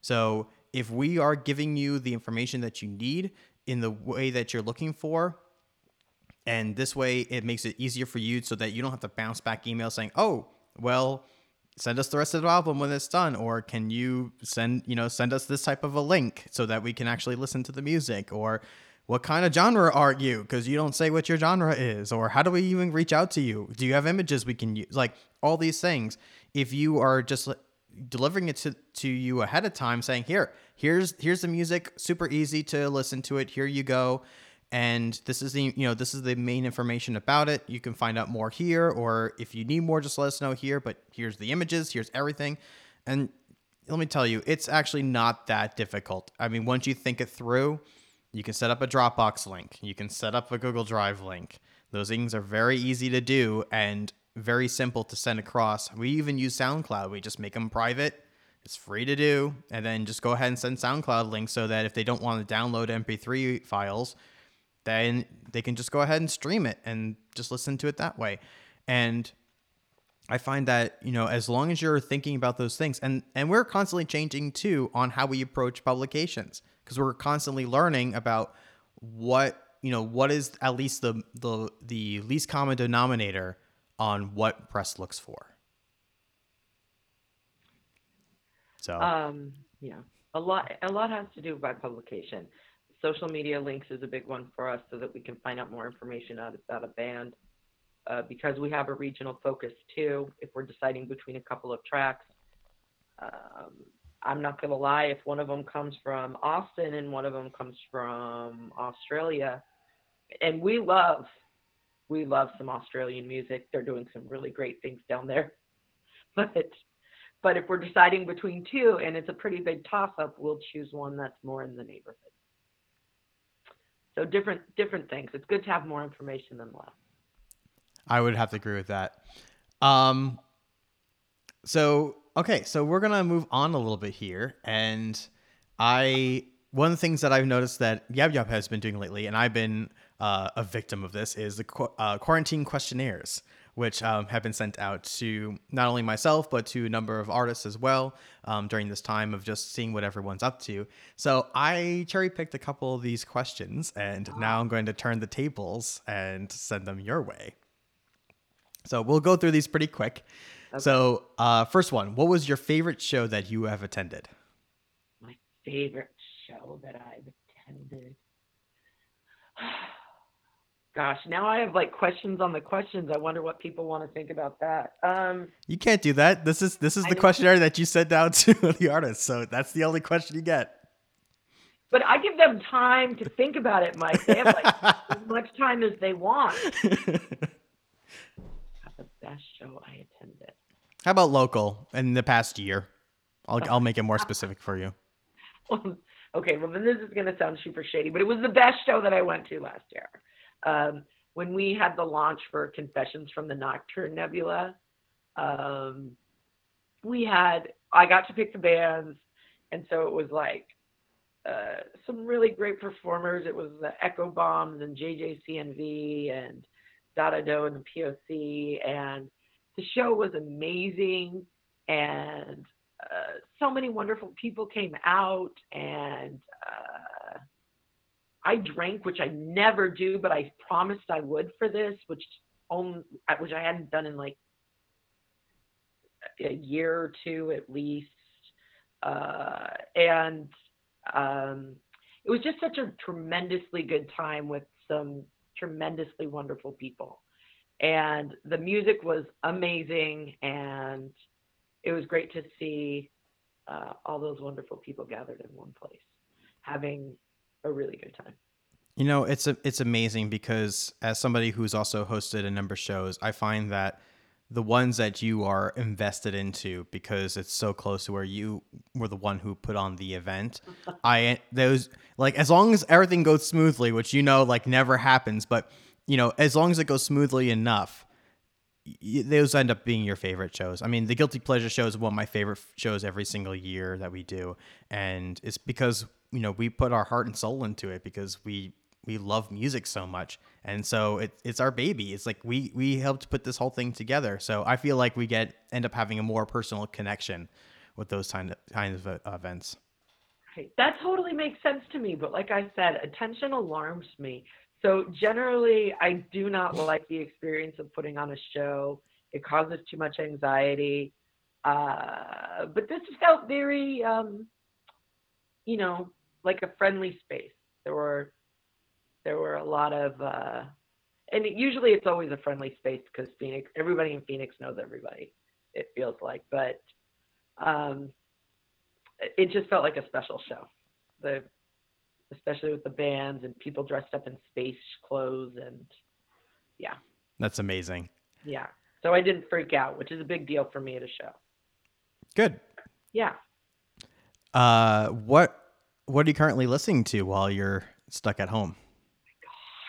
S2: So if we are giving you the information that you need in the way that you're looking for, and this way it makes it easier for you so that you don't have to bounce back emails saying, oh, well, send us the rest of the album when it's done or can you send you know send us this type of a link so that we can actually listen to the music? Or what kind of genre are you? Because you don't say what your genre is or how do we even reach out to you? Do you have images we can use like all these things. If you are just delivering it to, to you ahead of time saying here here's here's the music super easy to listen to it here you go and this is the you know this is the main information about it. You can find out more here or if you need more just let us know here but here's the images here's everything. And let me tell you it's actually not that difficult. I mean once you think it through you can set up a dropbox link you can set up a google drive link. Those things are very easy to do and very simple to send across. We even use soundcloud. We just make them private. It's free to do. And then just go ahead and send soundcloud links so that if they don't want to download mp3 files then they can just go ahead and stream it and just listen to it that way. And I find that, you know, as long as you're thinking about those things and and we're constantly changing too on how we approach publications because we're constantly learning about what, you know, what is at least the the the least common denominator on what press looks for. So
S3: um yeah, a lot a lot has to do by publication social media links is a big one for us so that we can find out more information out about a band. Uh, because we have a regional focus too, if we're deciding between a couple of tracks. Um, I'm not going to lie, if one of them comes from Austin and one of them comes from Australia, and we love, we love some Australian music. They're doing some really great things down there. But, but if we're deciding between two and it's a pretty big toss up, we'll choose one that's more in the neighborhood. So different different things. It's good to have more information than less.
S2: I would have to agree with that. Um, so okay, so we're gonna move on a little bit here, and I one of the things that I've noticed that Yab Yab has been doing lately, and I've been uh, a victim of this, is the qu- uh, quarantine questionnaires which um, have been sent out to not only myself, but to a number of artists as well um, during this time of just seeing what everyone's up to. So I cherry picked a couple of these questions, and now I'm going to turn the tables and send them your way. So we'll go through these pretty quick. Okay. So, uh, first one, what was your favorite show that you have attended?
S3: My favorite show that I've attended. Gosh, now I have like questions on the questions. I wonder what people want to think about that. Um,
S2: you can't do that. This is this is the questionnaire that you sent out to the artist, so that's the only question you get.
S3: But I give them time to think about it, Mike. They have like as much time as they want. the best show I attended.
S2: How about local in the past year? I'll I'll make it more specific for you.
S3: okay, well then this is gonna sound super shady, but it was the best show that I went to last year um, when we had the launch for Confessions from the Nocturne Nebula, um, we had I got to pick the bands, and so it was like uh, some really great performers. It was the Echo Bombs and JJCNV and Dadadoh and the POC, and the show was amazing. And uh, so many wonderful people came out, and uh, I drank, which I never do, but I promised I would for this, which only, which I hadn't done in like a year or two at least. Uh, and um, it was just such a tremendously good time with some tremendously wonderful people. And the music was amazing, and it was great to see uh, all those wonderful people gathered in one place, having a really good time.
S2: You know, it's a, it's amazing because as somebody who's also hosted a number of shows, I find that the ones that you are invested into because it's so close to where you were the one who put on the event. I those like as long as everything goes smoothly, which you know like never happens, but you know as long as it goes smoothly enough, y- those end up being your favorite shows. I mean, the Guilty Pleasure show is one of my favorite shows every single year that we do, and it's because you know we put our heart and soul into it because we we love music so much and so it, it's our baby it's like we we helped put this whole thing together so i feel like we get end up having a more personal connection with those kind of kinds of uh, events
S3: Right. That totally makes sense to me, but like I said, attention alarms me. So generally, I do not like the experience of putting on a show. It causes too much anxiety. Uh, but this felt very, um, you know, like a friendly space. There were there were a lot of, uh, and it, usually it's always a friendly space because Phoenix, everybody in Phoenix knows everybody. It feels like, but um, it just felt like a special show. The especially with the bands and people dressed up in space clothes and yeah,
S2: that's amazing
S3: yeah. So I didn't freak out, which is a big deal for me at a show.
S2: good
S3: Yeah.
S2: uh what what are you currently listening to while you're stuck at home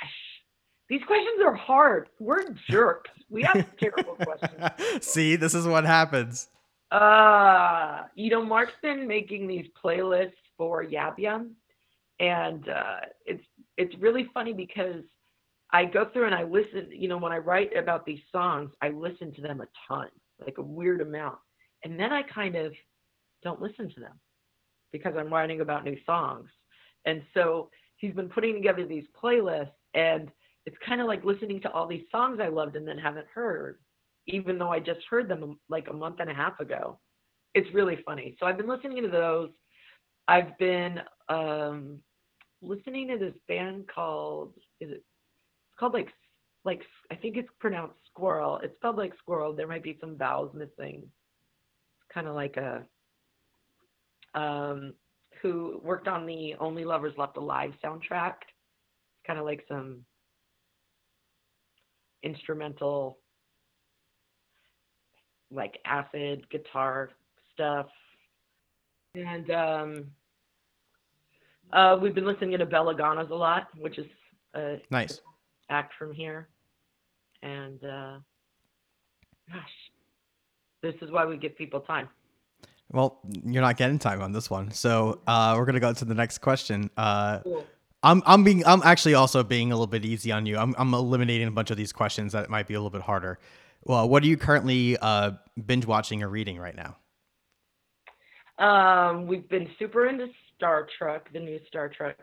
S3: Gosh, these questions are hard. We're jerks. We ask terrible questions.
S2: see this is what happens
S3: Uh, you know, Mark's been making these playlists for Yab Yum, and uh, it's it's really funny because I go through and I listen. You know, when I write about these songs, I listen to them a ton, like a weird amount, and then I kind of don't listen to them because I'm writing about new songs. And so he's been putting together these playlists, and it's kind of like listening to all these songs I loved and then haven't heard even though I just heard them like a month and a half ago. It's really funny. So I've been listening to those. I've been um, listening to this band called is it? It's called like like I think it's pronounced squirrel. It's spelled like squirrel. There might be some vowels missing. It's kind of like a um, who worked on the Only Lovers Left Alive soundtrack. It's kind of like some instrumental like acid guitar stuff. And um, uh, we've been listening to Belaganas a lot, which is a
S2: nice
S3: act from here. And uh, gosh, this is why we give people time.
S2: Well you're not getting time on this one so uh we're gonna go to the next question uh
S3: Cool.
S2: I'm I'm being I'm actually also being a little bit easy on you. I'm I'm eliminating a bunch of these questions that might be a little bit harder. Well, what are you currently uh, binge watching or reading right now?
S3: Um, we've been super into Star Trek, the new Star Trek.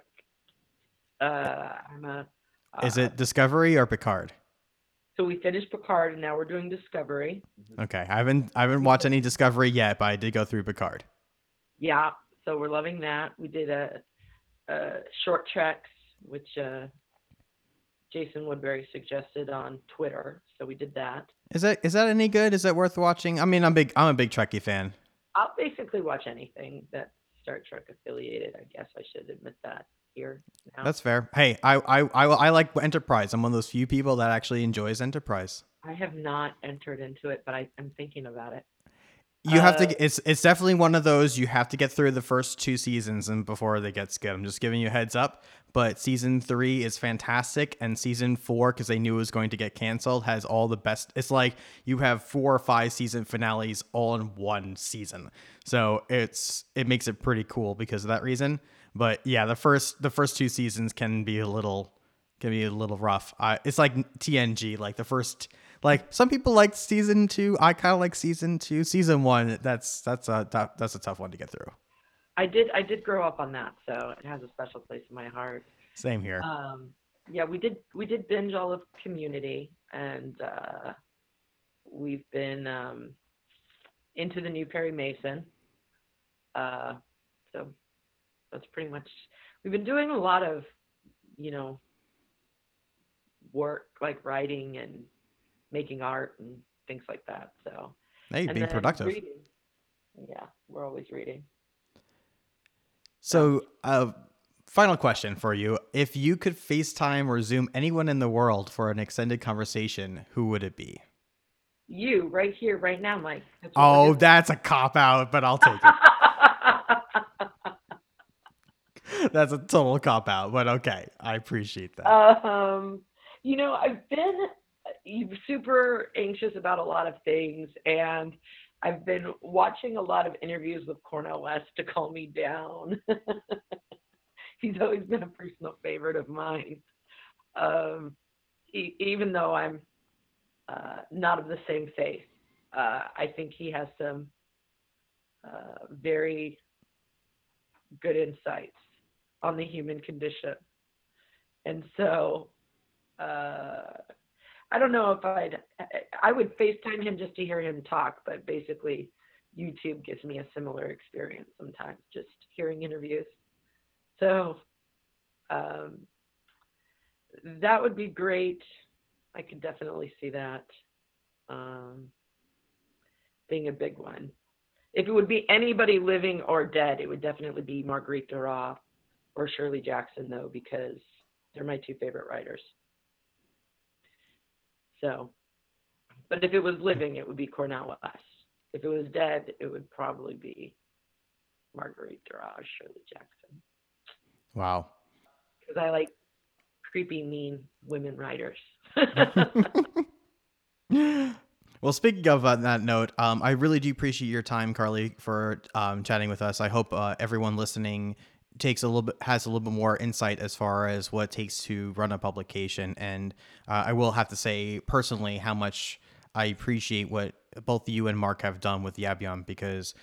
S3: Uh, I'm a, uh,
S2: Is it Discovery or Picard?
S3: So we finished Picard, and now we're doing Discovery.
S2: Okay, I haven't I haven't watched any Discovery yet, but I did go through Picard.
S3: Yeah, so we're loving that. We did a, a short treks, which uh, Jason Woodbury suggested on Twitter. So we did that.
S2: Is that is that any good? Is that worth watching? I mean, I'm big I'm a big Trekkie fan.
S3: I'll basically watch anything that's Star Trek affiliated. I guess I should admit that here. Now.
S2: That's fair. Hey, I I I, I like Enterprise. I'm one of those few people that actually enjoys Enterprise.
S3: I have not entered into it, but I, I'm thinking about it.
S2: You have
S3: Uh,
S2: to. It's it's definitely one of those you have to get through the first two seasons and before they gets good. I'm just giving you a heads up. But season three is fantastic, and season four, because they knew it was going to get canceled, has all the best. It's like you have four or five season finales all in one season. So it's it makes it pretty cool because of that reason. But yeah, the first the first two seasons can be a little can be a little rough. Uh, it's like TNG, like the first like some people like season two. I kind of like season two. Season one, that's that's a tough, that's a tough one to get through.
S3: I did I did grow up on that, so it has a special place in my heart.
S2: Same here.
S3: Um, yeah, we did we did binge all of Community, and uh, we've been um, into the new Perry Mason. Uh, so that's pretty much we've been doing a lot of you know work like writing and making art and things like that. So
S2: hey,
S3: and
S2: being productive.
S3: reading. yeah, we're always reading.
S2: So, uh, final question for you: If you could FaceTime or Zoom anyone in the world for an extended conversation, who would it be?
S3: You, right here, right now, Mike. That's
S2: Oh, that's a cop out, but I'll take it. that's a total cop out, but okay, I appreciate that.
S3: um, you know, I've been uh, super anxious about a lot of things, and I've been watching a lot of interviews with Cornel West to calm me down. He's always been a personal favorite of mine, um, even though I'm uh, not of the same faith. Uh, I think he has some uh, very good insights on the human condition. And so uh, I don't know if I'd, I would FaceTime him just to hear him talk, but basically YouTube gives me a similar experience sometimes, just hearing interviews. So um, that would be great. I could definitely see that um, being a big one. If it would be anybody living or dead, it would definitely be Marguerite Duras or Shirley Jackson, though, because they're my two favorite writers. So, but if it was living, it would be Cornel West. If it was dead, it would probably be Marguerite Duras, Shirley Jackson,
S2: Wow.
S3: because I like creepy, mean women writers.
S2: well, speaking of on that note, um, I really do appreciate your time, Carly, for um, chatting with us. I hope uh, everyone listening takes a little bit has a little bit more insight as far as what it takes to run a publication. And uh, I will have to say personally how much I appreciate what both you and Mark have done with Yab Yum because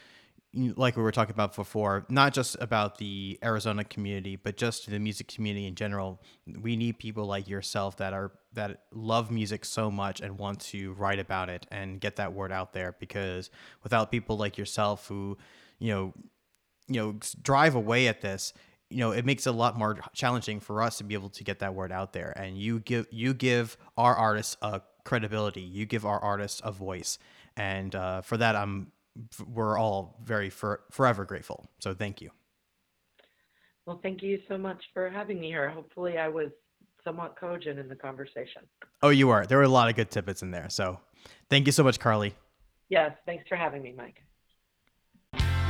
S2: like we were talking about before, not just about the Arizona community, but just the music community in general. We need people like yourself that are that love music so much and want to write about it and get that word out there. Because without people like yourself who, you know, you know, drive away at this, you know, it makes it a lot more challenging for us to be able to get that word out there. And you give you give our artists a credibility. You give our artists a voice, and uh, for that, I'm we're all very for, forever grateful. So thank you.
S3: well, thank you so much for having me here. Hopefully, I was somewhat cogent in the conversation.
S2: Oh, you are. There were a lot of good tidbits in there. So thank you so much, Carly.
S3: Yes, thanks for having me, Mike.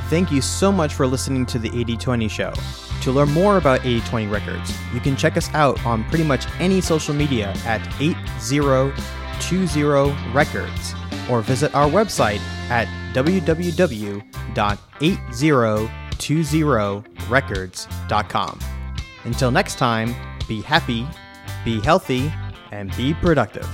S2: Thank you so much for listening to the 8020 show. To learn more about 8020 Records, you can check us out on pretty much any social media at 8020 Records or visit our website at www.8020records.com. Until next time, be happy, be healthy, and be productive.